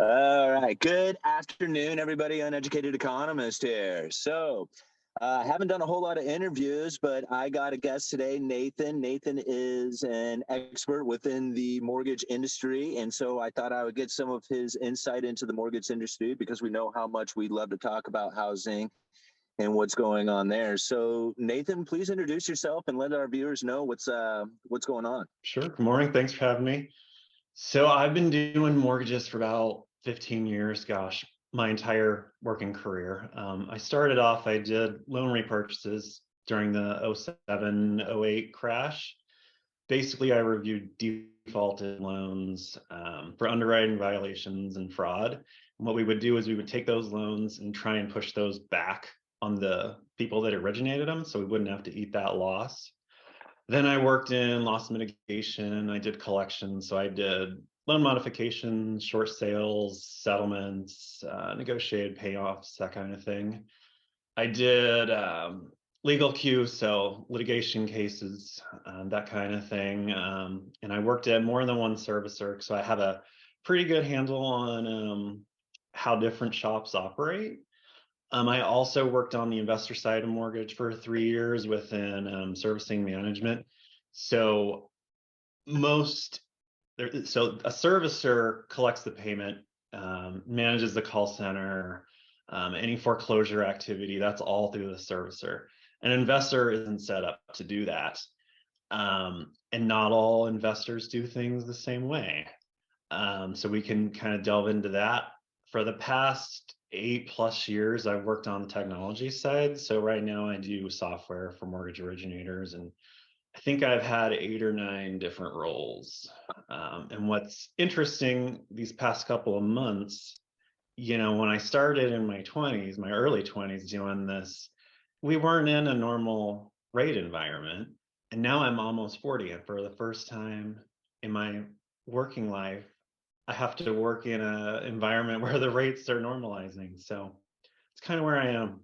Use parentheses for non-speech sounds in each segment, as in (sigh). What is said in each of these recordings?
All right. Good afternoon, everybody. Uneducated economist here. So, I uh, haven't done a whole lot of interviews, but I got a guest today, Nathan. Nathan is an expert within the mortgage industry. And so I thought I would get some of his insight into the mortgage industry because we know how much we love to talk about housing and what's going on there. So Nathan, please introduce yourself and let our viewers know what's uh, what's going on. Sure. Good morning. Thanks for having me. So I've been doing mortgages for about 15 years, gosh, my entire working career. Um, I started off, I did loan repurchases during the 07, 08 crash. Basically, I reviewed defaulted loans um, for underwriting violations and fraud. And what we would do is we would take those loans and try and push those back on the people that originated them so we wouldn't have to eat that loss. Then I worked in loss mitigation. I did collections. So I did loan modifications, short sales, settlements, uh, negotiated payoffs, that kind of thing. I did um, legal queue, so litigation cases, um, that kind of thing. Um, and I worked at more than one servicer, so I have a pretty good handle on um, how different shops operate. Um, I also worked on the investor side of mortgage for three years within um, servicing management. So most, so a servicer collects the payment, um, manages the call center, um, any foreclosure activity, that's all through the servicer. An investor isn't set up to do that. Um, and not all investors do things the same way. Um, so we can kind of delve into that. For the past eight plus years, I've worked on the technology side. So right now I do software for mortgage originators and I think I've had eight or nine different roles. Um, and what's interesting these past couple of months, you know, when I started in my 20s, my early 20s doing this, we weren't in a normal rate environment. And now I'm almost 40. And for the first time in my working life, I have to work in an environment (laughs) where the rates are normalizing. So it's kind of where I am.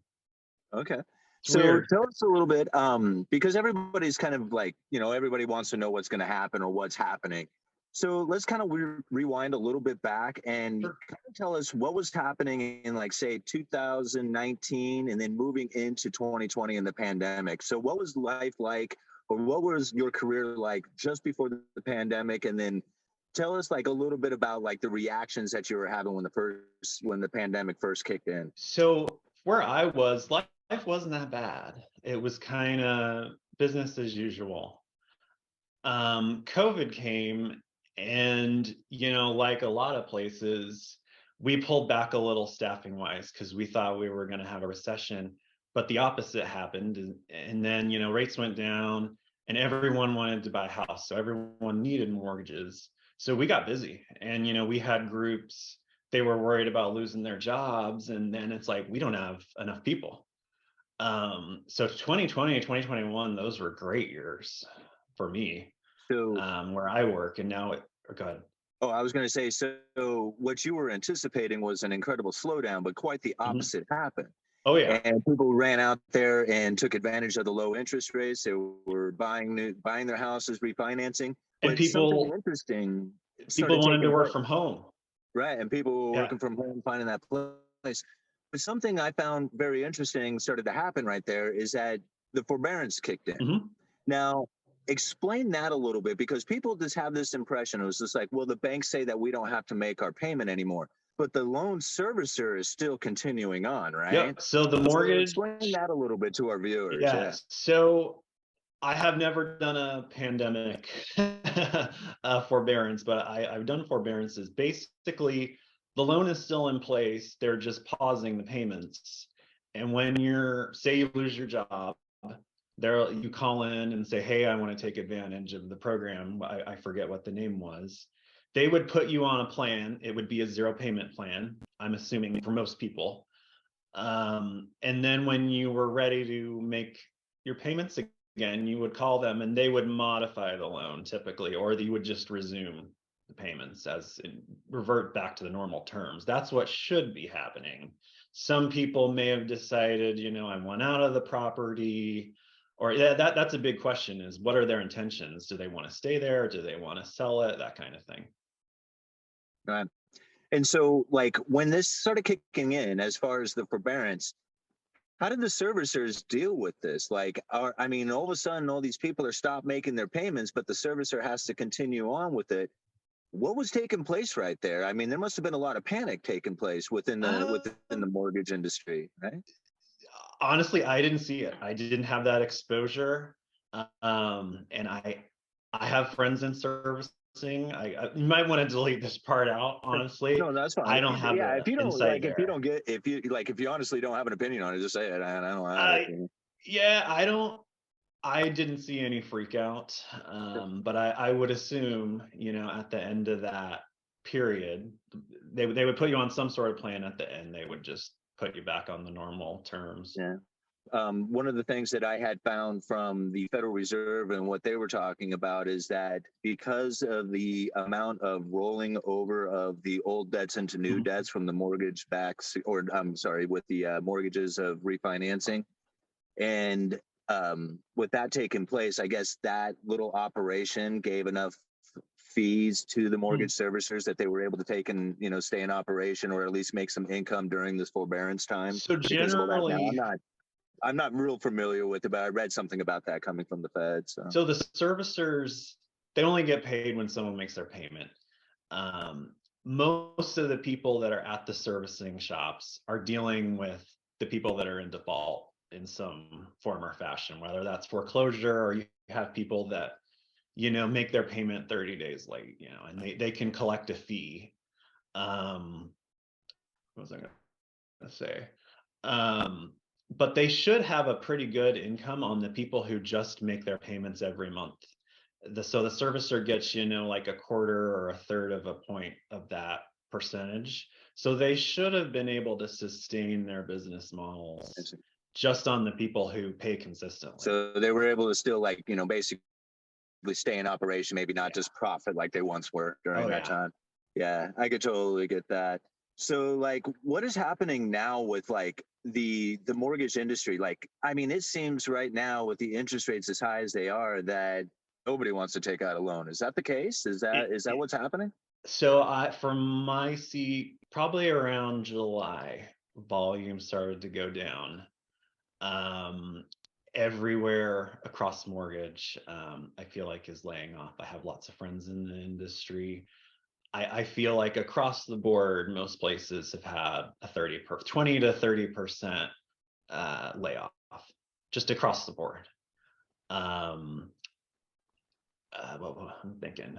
Okay. It's so weird. tell us a little bit, um, because everybody's kind of like, you know, everybody wants to know what's going to happen or what's happening. So let's kind of re- rewind a little bit back and sure. kind of tell us what was happening in like say 2019 and then moving into 2020 and the pandemic. So what was life like or what was your career like just before the pandemic and then tell us like a little bit about like the reactions that you were having when the first when the pandemic first kicked in. So where i was life wasn't that bad. It was kind of business as usual. Um covid came and you know like a lot of places we pulled back a little staffing wise because we thought we were going to have a recession but the opposite happened and, and then you know rates went down and everyone wanted to buy a house so everyone needed mortgages so we got busy and you know we had groups they were worried about losing their jobs and then it's like we don't have enough people um so 2020 2021 those were great years for me so um where i work and now it oh, go ahead oh i was going to say so what you were anticipating was an incredible slowdown but quite the mm-hmm. opposite mm-hmm. happened Oh yeah. And people ran out there and took advantage of the low interest rates. They were buying new, buying their houses, refinancing and people interesting. People wanted to work from home. Right, and people yeah. working from home, finding that place. But something I found very interesting started to happen right there is that the forbearance kicked in. Mm-hmm. Now, explain that a little bit because people just have this impression. It was just like, well, the banks say that we don't have to make our payment anymore, but the loan servicer is still continuing on, right? Yeah. So the mortgage. So explain that a little bit to our viewers. Yes. Yeah. So I have never done a pandemic (laughs) uh, forbearance, but I, I've done forbearances. Basically, the loan is still in place. They're just pausing the payments. And when you're, say, you lose your job, there you call in and say, "Hey, I want to take advantage of the program." I, I forget what the name was. They would put you on a plan. It would be a zero payment plan. I'm assuming for most people. Um, and then when you were ready to make your payments again, you would call them and they would modify the loan typically, or you would just resume the payments as revert back to the normal terms. That's what should be happening. Some people may have decided, you know, I want out of the property, or yeah, that that's a big question is what are their intentions? Do they want to stay there? Do they want to sell it? That kind of thing. Right. And so, like, when this started kicking in, as far as the forbearance, how did the servicers deal with this? Like, are, I mean, all of a sudden, all these people are stopped making their payments, but the servicer has to continue on with it. What was taking place right there? I mean, there must have been a lot of panic taking place within the uh, within the mortgage industry, right? Honestly, I didn't see it. I didn't have that exposure, um, and I I have friends in service I, I, you might want to delete this part out. Honestly, no, that's fine. I don't have. Yeah, if you don't like, there. if you don't get, if you like, if you honestly don't have an opinion on it, just say it. I, I don't. I, yeah, I don't. I didn't see any freak out, um, but I, I would assume, you know, at the end of that period, they they would put you on some sort of plan. At the end, they would just put you back on the normal terms. Yeah um, one of the things that I had found from the Federal Reserve and what they were talking about is that because of the amount of rolling over of the old debts into new mm-hmm. debts from the mortgage backs, or I'm sorry, with the uh, mortgages of refinancing, and um, with that taking place, I guess that little operation gave enough fees to the mm-hmm. mortgage mm-hmm. servicers that they were able to take and you know stay in operation or at least make some income during this forbearance time. So generally, I'm not real familiar with it, but I read something about that coming from the Fed. So, so the servicers they only get paid when someone makes their payment. Um, most of the people that are at the servicing shops are dealing with the people that are in default in some form or fashion, whether that's foreclosure or you have people that you know make their payment 30 days late, you know, and they, they can collect a fee. Um, what was I gonna say? Um, but they should have a pretty good income on the people who just make their payments every month. The, so the servicer gets, you know, like a quarter or a third of a point of that percentage. So they should have been able to sustain their business models just on the people who pay consistently. So they were able to still like, you know, basically stay in operation, maybe not yeah. just profit like they once were during oh, that yeah. time. Yeah, I could totally get that. So like what is happening now with like the the mortgage industry? Like I mean it seems right now with the interest rates as high as they are that nobody wants to take out a loan. Is that the case? Is that is that what's happening? So I from my seat probably around July volume started to go down. Um everywhere across mortgage um, i feel like is laying off i have lots of friends in the industry I, I feel like across the board, most places have had a 30 per 20 to 30 percent uh, layoff just across the board. Um, uh, what, what I'm thinking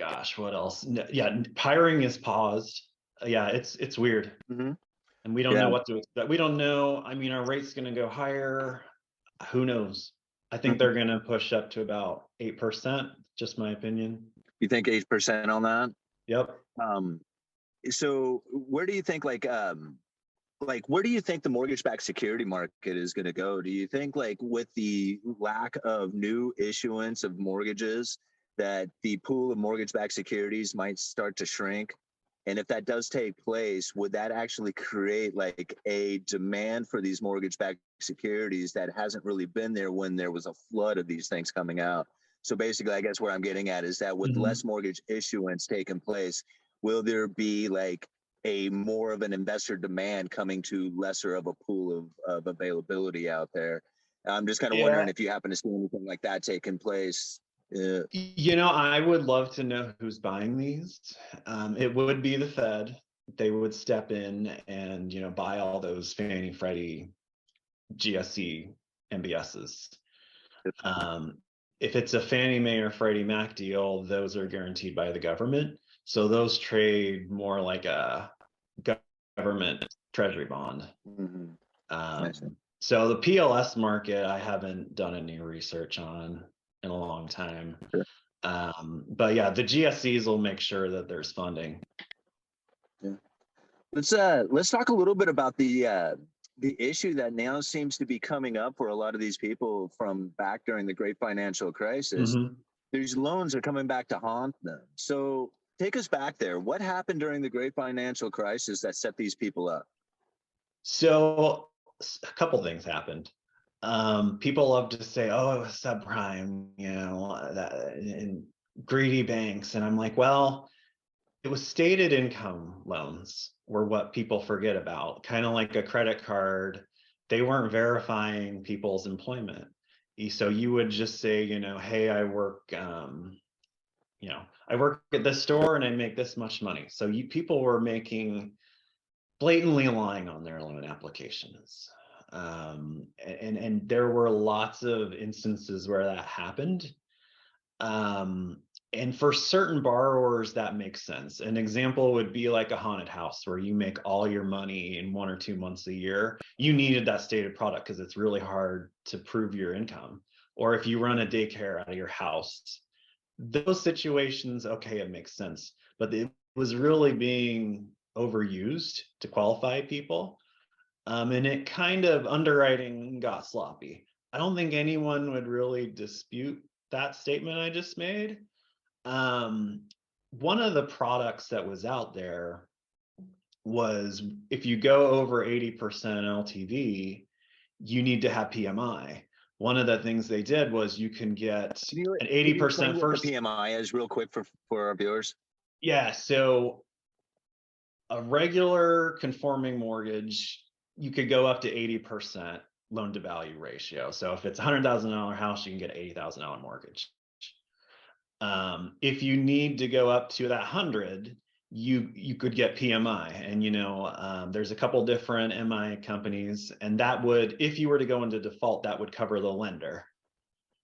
gosh, what else? Yeah, hiring is paused. Uh, yeah, it's it's weird, mm-hmm. and we don't yeah. know what to expect. We don't know. I mean, our rate's going to go higher. Who knows? I think mm-hmm. they're going to push up to about eight percent. Just my opinion. You think eight percent on that? Yep. Um, so where do you think like um like where do you think the mortgage-backed security market is going to go do you think like with the lack of new issuance of mortgages that the pool of mortgage-backed securities might start to shrink and if that does take place would that actually create like a demand for these mortgage-backed securities that hasn't really been there when there was a flood of these things coming out so basically i guess where i'm getting at is that with mm-hmm. less mortgage issuance taking place will there be like a more of an investor demand coming to lesser of a pool of, of availability out there i'm just kind of yeah. wondering if you happen to see anything like that taking place Yeah. You know, I would love to know who's buying these. Um, it would be the Fed. They would step in and you know buy all those Fannie Freddie GSE MBSs. Um, if it's a Fannie Mae or Freddie Mac deal, those are guaranteed by the government. So those trade more like a government treasury bond. Mm-hmm. Um, so the PLS market, I haven't done any research on in a long time. Sure. Um, but yeah, the GSEs will make sure that there's funding. Yeah. Let's uh let's talk a little bit about the uh the issue that now seems to be coming up for a lot of these people from back during the great financial crisis. Mhm. These loans are coming back to haunt them. So take us back there. What happened during the great financial crisis that set these people up? So a couple things happened. Um, people love to say, "Oh, it was subprime," you know, uh, that and greedy banks, and I'm like, well, it was stated income loans were what people forget about, kind of like a credit card. They weren't verifying people's employment. So you would just say, you know, hey, I work, um, you know, I work at this store and I make this much money. So you people were making blatantly lying on their loan applications. Um, and and there were lots of instances where that happened. Um, and for certain borrowers, that makes sense. An example would be like a haunted house where you make all your money in one or two months a year. You needed that stated product because it's really hard to prove your income. Or if you run a daycare out of your house, those situations, okay, it makes sense. But it was really being overused to qualify people. Um, and it kind of underwriting got sloppy. I don't think anyone would really dispute that statement I just made. Um, one of the products that was out there was if you go over 80% LTV, you need to have PMI. One of the things they did was you can get Can you- an 80% explain what first the PMI is real quick for for our viewers. Yeah, so a regular conforming mortgage, you could go up to 80% loan to value ratio. So if it's a hundred thousand dollar house, you can get eighty thousand dollar mortgage. Um, if you need to go up to that hundred, you you could get PMI, and you know um, there's a couple different MI companies, and that would, if you were to go into default, that would cover the lender.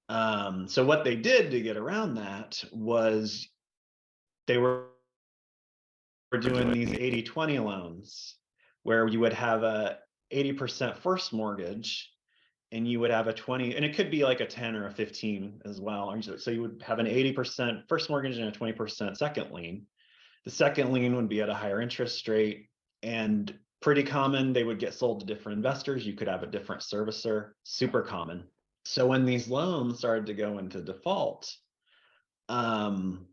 Um, so what they did to get around that was they were were doing these 80 20 loans where you would have a 80% first mortgage and you would have a 20 and it could be like a 10 or a 15 as well so you would have an 80% first mortgage and a 20% second lien. The second lien would be at a higher interest rate and pretty common they would get sold to different investors. You could have a different servicer super common. So when these loans started to go into default um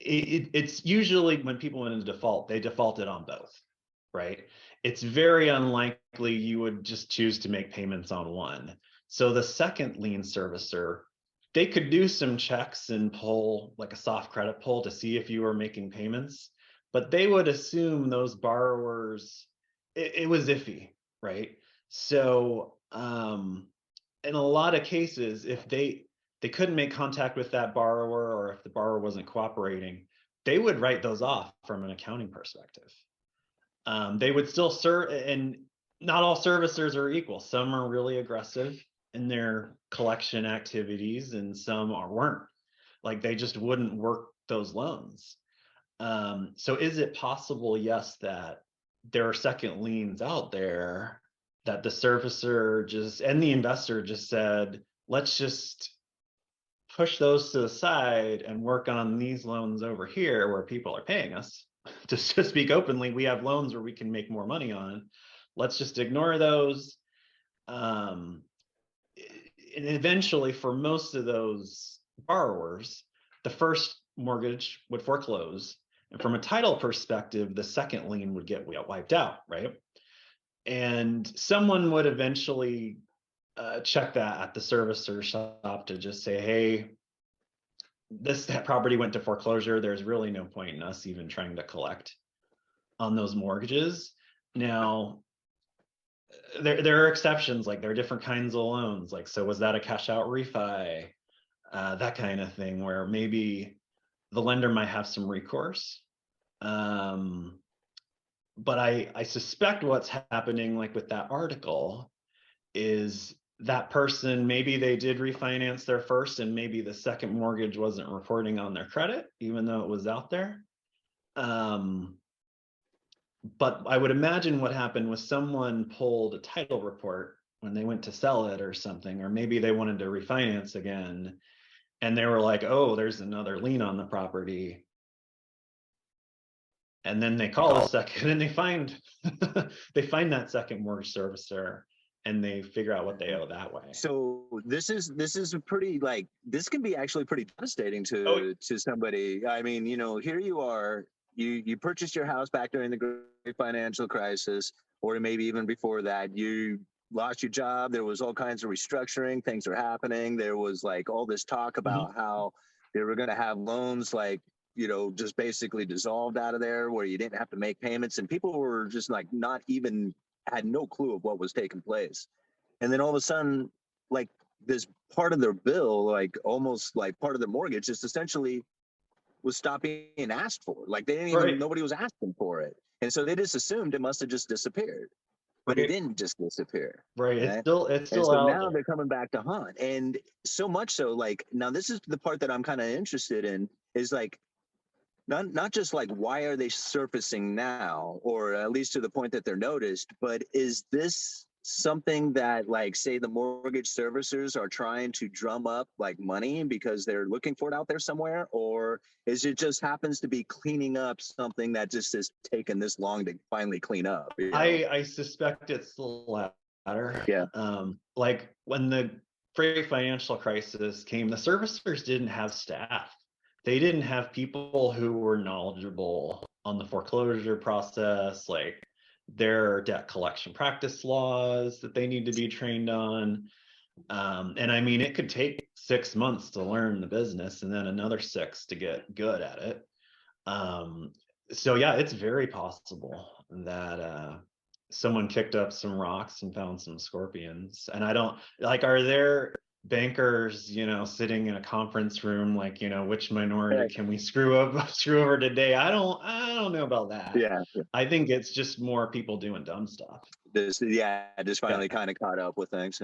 it- it's usually when people went into default, they defaulted on both, right? It's very unlikely you would just choose to make payments on one. So the second lien servicer, they could do some checks and pull like a soft credit pull to see if you were making payments, but they would assume those borrowers, it, it was iffy, right? So um, in a lot of cases, if they they couldn't make contact with that borrower or if the borrower wasn't cooperating, they would write those off from an accounting perspective. Um, they would still serve, and not all servicers are equal. Some are really aggressive in their collection activities, and some are weren't. Like they just wouldn't work those loans. Um, so, is it possible? Yes, that there are second liens out there that the servicer just and the investor just said, let's just push those to the side and work on these loans over here where people are paying us. (laughs) Just to speak openly, we have loans where we can make more money on. Let's just ignore those. Um, and eventually, for most of those borrowers, the first mortgage would foreclose. And from a title perspective, the second lien would get wiped out, right? And someone would eventually uh, check that at the servicer shop to just say, hey, this that property went to foreclosure. There's really no point in us even trying to collect on those mortgages. Now, there there are exceptions, like there are different kinds of loans. Like, so was that a cash out refi? uh, that kind of thing, where maybe the lender might have some recourse. Um, but I, I suspect what's happening, like with that article, is that person maybe they did refinance their first and maybe the second mortgage wasn't reporting on their credit even though it was out there. Um, but i would imagine what happened was someone pulled a title report when they went to sell it or something or maybe they wanted to refinance again and they were like oh there's another lien on the property. And then they call a second (laughs) and they find (laughs) they find that second mortgage servicer and they figure out what they owe that way. So this is this is a pretty like this can be actually pretty devastating to oh. to somebody. I mean, you know, here you are, you you purchased your house back during the great financial crisis, or maybe even before that. You lost your job. There was all kinds of restructuring. Things are happening. There was like all this talk mm-hmm. about mm-hmm. how they were going to have loans like you know just basically dissolved out of there where you didn't have to make payments and people were just like not even had no clue of what was taking place. And then all of a sudden, like this part of their bill, like almost like part of their mortgage, just essentially was stopping being asked for. Like they didn't even right. nobody was asking for it. And so they just assumed it must have just disappeared. But right. it didn't just disappear. Right. right? It's still it's still so now there. they're coming back to haunt. And so much so, like now this is the part that I'm kind of interested in is like not not just like why are they surfacing now or at least to the point that they're noticed but is this something that like say the mortgage servicers are trying to drum up like money because they're looking for it out there somewhere? Or is it just happens to be cleaning up something that just is taken this long to finally clean up you know? i i suspect it's the latter. Yeah. Um like when the great financial crisis came the servicers didn't have staff they didn't have people who were knowledgeable on the foreclosure process, like their debt collection practice laws that they need to be trained on. Um, and I mean, it could take six months to learn the business and then another six to get good at it. Um, so yeah, it's very possible that uh, someone kicked up some rocks and found some scorpions. And I don't like, are there bankers, you know, sitting in a conference room, like, you know, which minority right. can we screw up, (laughs) screw over today? I don't, I don't know about that. Yeah. I think it's just more people doing dumb stuff. This, yeah, just finally yeah. kind of caught up with things.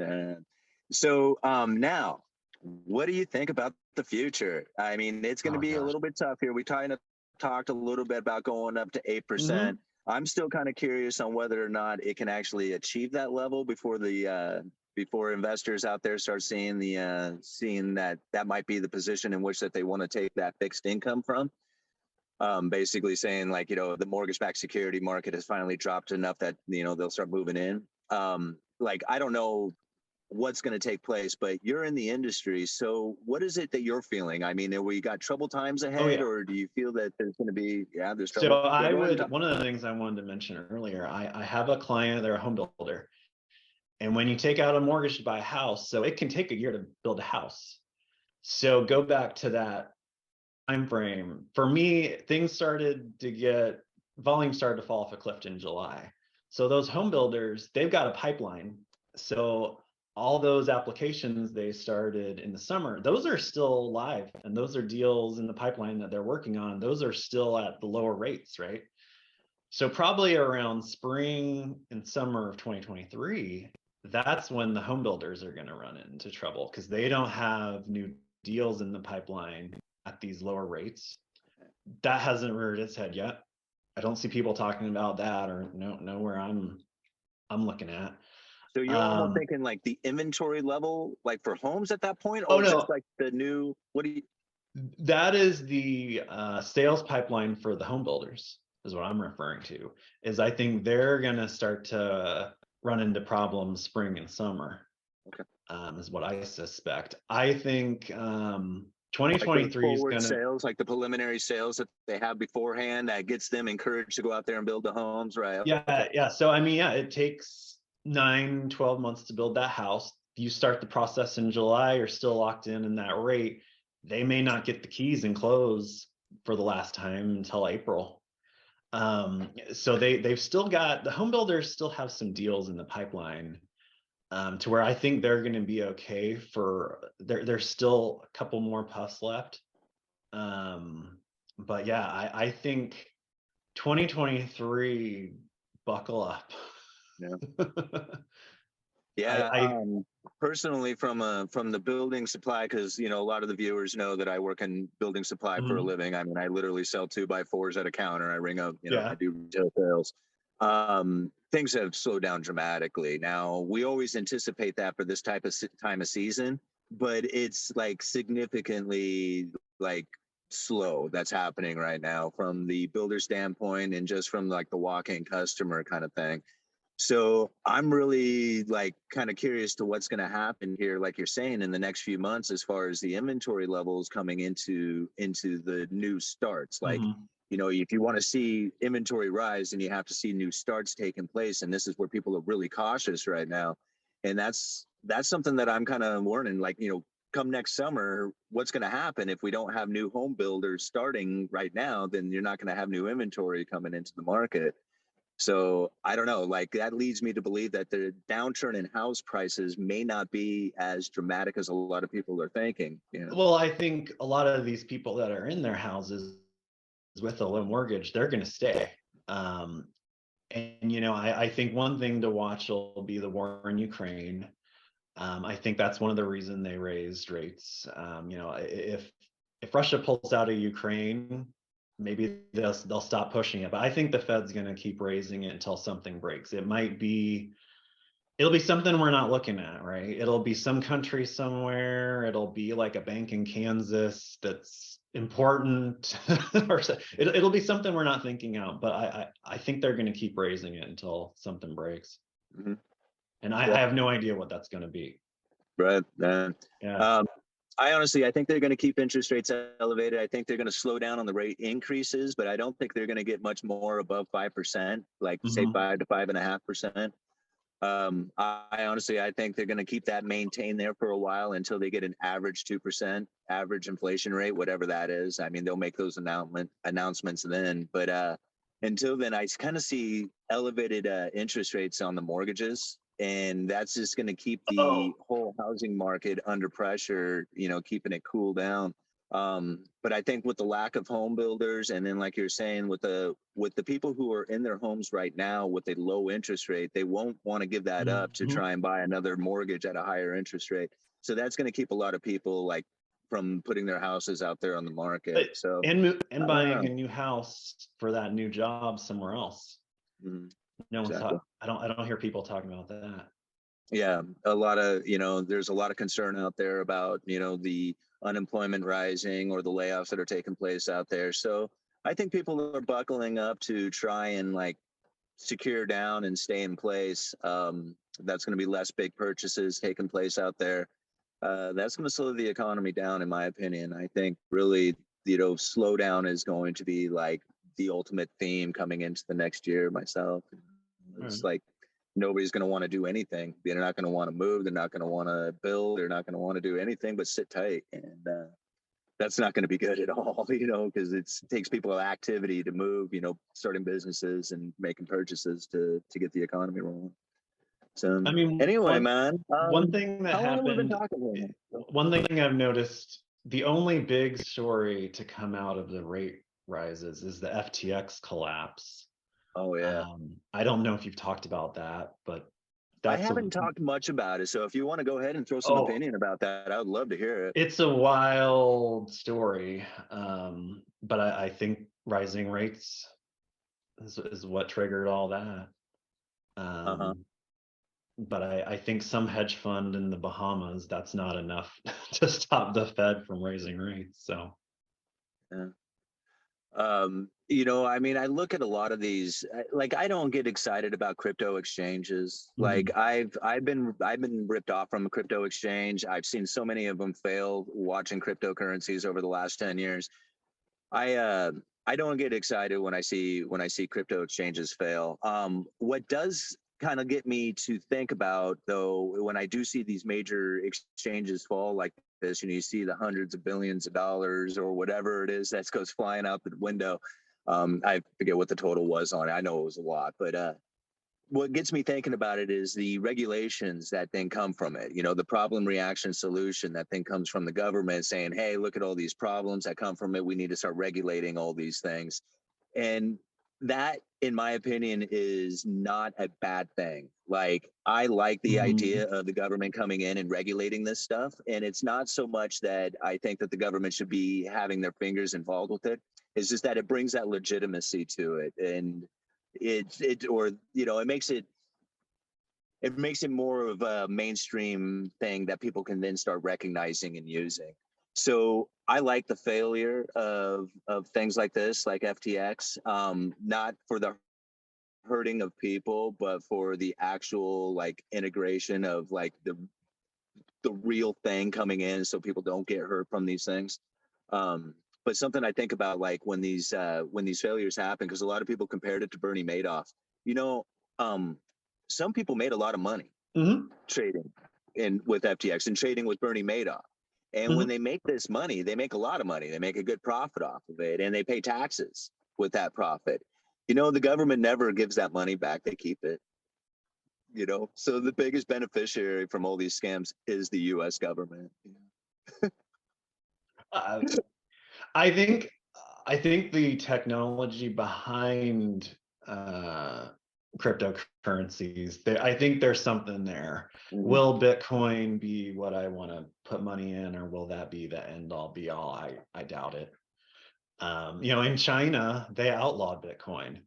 So um, now, what do you think about the future? I mean, it's going to oh, be gosh. a little bit tough here. We kind of talked a little bit about going up to 8. Mm-hmm. percent I'm still kind of curious on whether or not it can actually achieve that level before the uh, before investors out there start seeing the uh, seeing that that might be the position in which that they want to take that fixed income from. Um, basically saying like you know the mortgage-backed security market has finally dropped enough that you know they'll start moving in. Um, like I don't know what's going to take place, but you're in the industry, so what is it that you're feeling? I mean, are we got trouble times ahead, oh, yeah. or do you feel that there's going to be yeah, there's trouble? So I would one of the things I wanted to mention earlier. I, I have a client, they're a home builder and when you take out a mortgage to buy a house, so it can take a year to build a house. So go back to that time frame. For me, things started to get volume started to fall off a cliff in July. So those home builders, they've got a pipeline. So all those applications they started in the summer, those are still live and those are deals in the pipeline that they're working on. Those are still at the lower rates, right? So probably around spring and summer of 2023, that's when the home builders are going to run into trouble because they don't have new deals in the pipeline at these lower rates. That hasn't reared its head yet. I don't see people talking about that or no know where I'm I'm looking at. So you're um, thinking like the inventory level, like for homes at that point, oh, or oh no. just like the new what do you that is the uh, sales pipeline for the home builders is what I'm referring to. Is I think they're gonna start to run into problems spring and summer. Okay. Um, is what I suspect. I think um, 2023 like is going to sales, like the preliminary sales that they have beforehand, that gets them encouraged to go out there and build the homes, right? Yeah, okay. yeah. So I mean, yeah, it takes nine, 12 months to build that house. You start the process in July, you're still locked in in that rate. They may not get the keys and close for the last time until April. Um, so they they've still got the home builders still have some deals in the pipeline. um, to where I think they're going to be okay for there. There's still a couple more puffs left, um, but yeah, I, I think 2023. Buckle up. Yeah. (laughs) Yeah, I- um, personally, from uh, from the building supply, because you know a lot of the viewers know that I work in building supply for a Mhm. living. I mean, I literally sell two by fours at a counter. I ring up, you know, Yeah. I do retail sales. Um, things have slowed down dramatically. Now we always anticipate that for this type of time of season, but it's like significantly like slow that's happening right now from the builder standpoint and just from like the walk-in customer kind of thing. So I'm really like kind of curious to what's going to happen here, like you're saying, in the next few months, as far as the inventory levels coming into into the new starts. Like, Mhm. you know, if you want to see inventory rise, and you have to see new starts taking place, and this is where people are really cautious right now. And that's that's something that I'm kind of warning. Like, you know, come next summer, what's going to happen if we don't have new home builders starting right now? Then you're not going to have new inventory coming into the market. So I don't know, like that leads me to believe that the downturn in house prices may not be as dramatic as a lot of people are thinking. You know? Well, I think a lot of these people that are in their houses with a low mortgage, they're going to stay. Um, and you know, I, I think one thing to watch will be the war in Ukraine. Um, I think that's one of the reason they raised rates. Um, you know, if if Russia pulls out of Ukraine, maybe they'll they'll stop pushing it. But I think the Fed's going to keep raising it until something breaks. It might be it'll be something we're not looking at, right? It'll be some country somewhere. It'll be like a bank in Kansas that's important, (laughs) or it, it'll be something we're not thinking out. But I I, I think they're going to keep raising it until something breaks. Mhm. And I, Yeah. I have no idea what that's going to be. Right. Uh, Yeah. um, I honestly, I think they're going to keep interest rates elevated. I think they're going to slow down on the rate increases, but I don't think they're going to get much more above five percent, like say Mhm. five to five and a half percent. Um, I, I honestly, I think they're going to keep that maintained there for a while until they get an average two percent average inflation rate, whatever that is. I mean, they'll make those announcement announcements then, but uh, until then, I kind of see elevated uh, interest rates on the mortgages, and that's just going to keep the Oh. whole housing market under pressure. You know, keeping it cool down. Um, but I think with the lack of home builders, and then like you're saying, with the with the people who are in their homes right now with a low interest rate, they won't want to give that up to Mhm. try and buy another mortgage at a higher interest rate. So that's going to keep a lot of people like from putting their houses out there on the market. So and and buying a new house for that new job somewhere else. mhm. No one's Exactly. talk, I don't I don't hear people talking about that. yeah a lot of you know there's a lot of concern out there about you know the unemployment rising or the layoffs that are taking place out there so i think people are buckling up to try and like secure down and stay in place um, that's going to be less big purchases taking place out there uh, that's going to slow the economy down in my opinion i think really you know slowdown is going to be like the ultimate theme coming into the next year myself it's Right. like nobody's going to want to do anything. They're not going to want to move. They're not going to want to build. They're not going to want to do anything but sit tight. And uh, that's not going to be good at all, (laughs) you know, because it takes people activity to move, you know, starting businesses and making purchases to to get the economy rolling. So I mean, anyway, one- man, one um, thing that how long have we been happened one thing I've noticed the only big story to come out of the rate rises is the FTX collapse. Oh yeah. Um, I don't know if you've talked about that, but I that's a- haven't talked much about it, so if you want to go ahead and throw some Oh. opinion about that, I would love to hear it. It's a wild story, um, but I, I think rising rates is, is what triggered all that. Um, Uh-huh. But I, I think some hedge fund in the Bahamas, that's not enough (laughs) to stop the Fed from raising rates. So, um you know i mean i look at a lot of these like i don't get excited about crypto exchanges. Like i've i've been i've been ripped off from a crypto exchange. I've seen so many of them fail watching cryptocurrencies over the last 10 years. I uh i don't get excited when i see when i see crypto exchanges fail. Um what does kind of get me to think about though when i do see these major exchanges fall like this you know you see the hundreds of billions of dollars or whatever it is that goes flying out the window um i forget what the total was on it i know it was a lot but uh what gets me thinking about it is the regulations that then come from it. You know, the problem reaction solution that then comes from the government saying, hey, look at all these problems that come from it. We need to start regulating all these things. And that, in my opinion, is not a bad thing. Like, I like the Mhm. idea of the government coming in and regulating this stuff. And it's not so much that I think that the government should be having their fingers involved with it. It's just that it brings that legitimacy to it. And it it or you know it makes it it makes it more of a mainstream thing that people can then start recognizing and using so i like the failure of of things like this like ftx um not for the hurting of people but for the actual like integration of like the the real thing coming in so people don't get hurt from these things um but something I think about like when these uh, when these failures happen, because a lot of people compared it to Bernie Madoff. You know, um, some people made a lot of money Mhm. trading in with FTX and trading with Bernie Madoff. And when they make this money, they make a lot of money. They make a good profit off of it, and they pay taxes with that profit. You know, the government never gives that money back; they keep it. You know, so the biggest beneficiary from all these scams is the U.S. government. (laughs) Uh, I think I think the technology behind uh, cryptocurrencies, there, I think there's something there. Mhm. Will Bitcoin be what I want to put money in, or will that be the end all be all? I I doubt it. Um, you know, in China, they outlawed Bitcoin.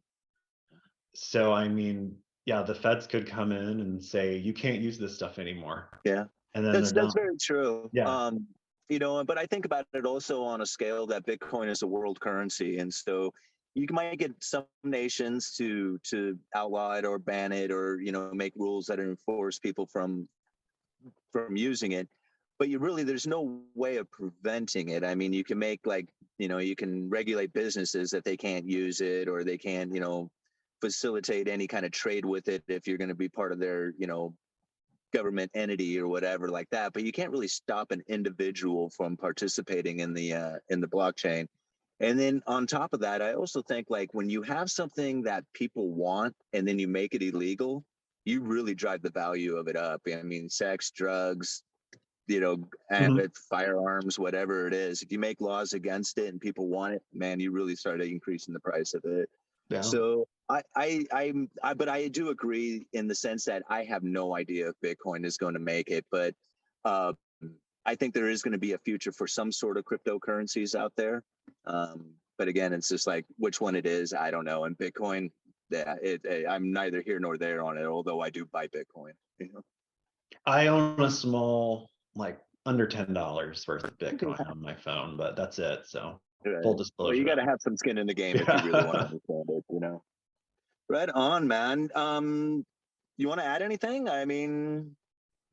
So I mean, yeah, the feds could come in and say you can't use this stuff anymore. Yeah. and then That's that's very true. Yeah. Um, you know, but I think about it also on a scale that Bitcoin is a world currency, and so you might get some nations to to outlaw it or ban it or you know make rules that enforce people from from using it. But you really there's no way of preventing it. I mean, you can make like you know you can regulate businesses that they can't use it or they can't you know facilitate any kind of trade with it if you're going to be part of their you know government entity or whatever like that but you can't really stop an individual from participating in the uh, in the blockchain and then on top of that i also think like when you have something that people want and then you make it illegal you really drive the value of it up. I mean sex drugs you know ambit firearms whatever it is if you make laws against it and people want it man you really start increasing the price of it. Yeah. so I, I, I'm, I, but I do agree in the sense that I have no idea if Bitcoin is going to make it, but uh, I think there is going to be a future for some sort of cryptocurrencies out there. Um, but again, it's just like which one it is, I don't know. And Bitcoin, yeah, it, it, I'm neither here nor there on it. Although I do buy Bitcoin. You know? I own a small, like under ten dollars worth of Bitcoin on my phone, but that's it. So Right. full disclosure. Well, you got to have some skin in the game if you really want to (laughs) understand it. You know. Right on, man. Um, you want to add anything? I mean,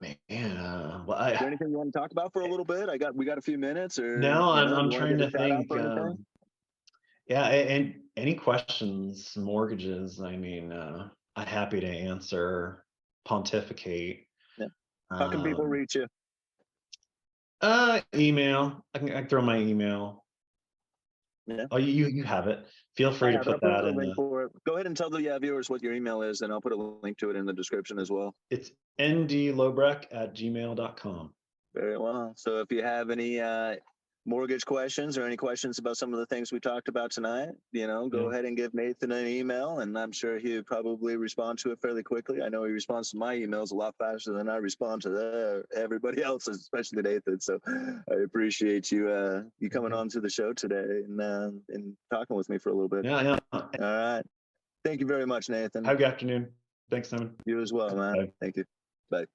man. Uh, well, Is there anything you want to talk about for a little bit? I got we got a few minutes or no, I'm, I'm trying to a shout out think. Um, yeah, and any questions, mortgages? I mean, uh, I'm happy to answer, pontificate. Yeah. How can people Um, reach you? Uh, email. I can, I can throw my email. Yeah. Oh, you you have it. Feel free to Yeah, put that in the. Go ahead and tell the uh, viewers what your email is, and I'll put a link to it in the description as well. It's ndlobrecht at gmail.com. Very well. So if you have any uh, mortgage questions or any questions about some of the things we talked about tonight, you know, go Yeah. ahead and give Nathan an email, and I'm sure he would probably respond to it fairly quickly. I know he responds to my emails a lot faster than I respond to the, everybody (laughs) else, especially Nathan. So I appreciate you uh, you coming on to the show today and uh, and talking with me for a little bit. Yeah, yeah. All right. Thank you very much, Nathan. Have a good afternoon. Thanks, Simon. You as well, man. Bye. Thank you. Bye.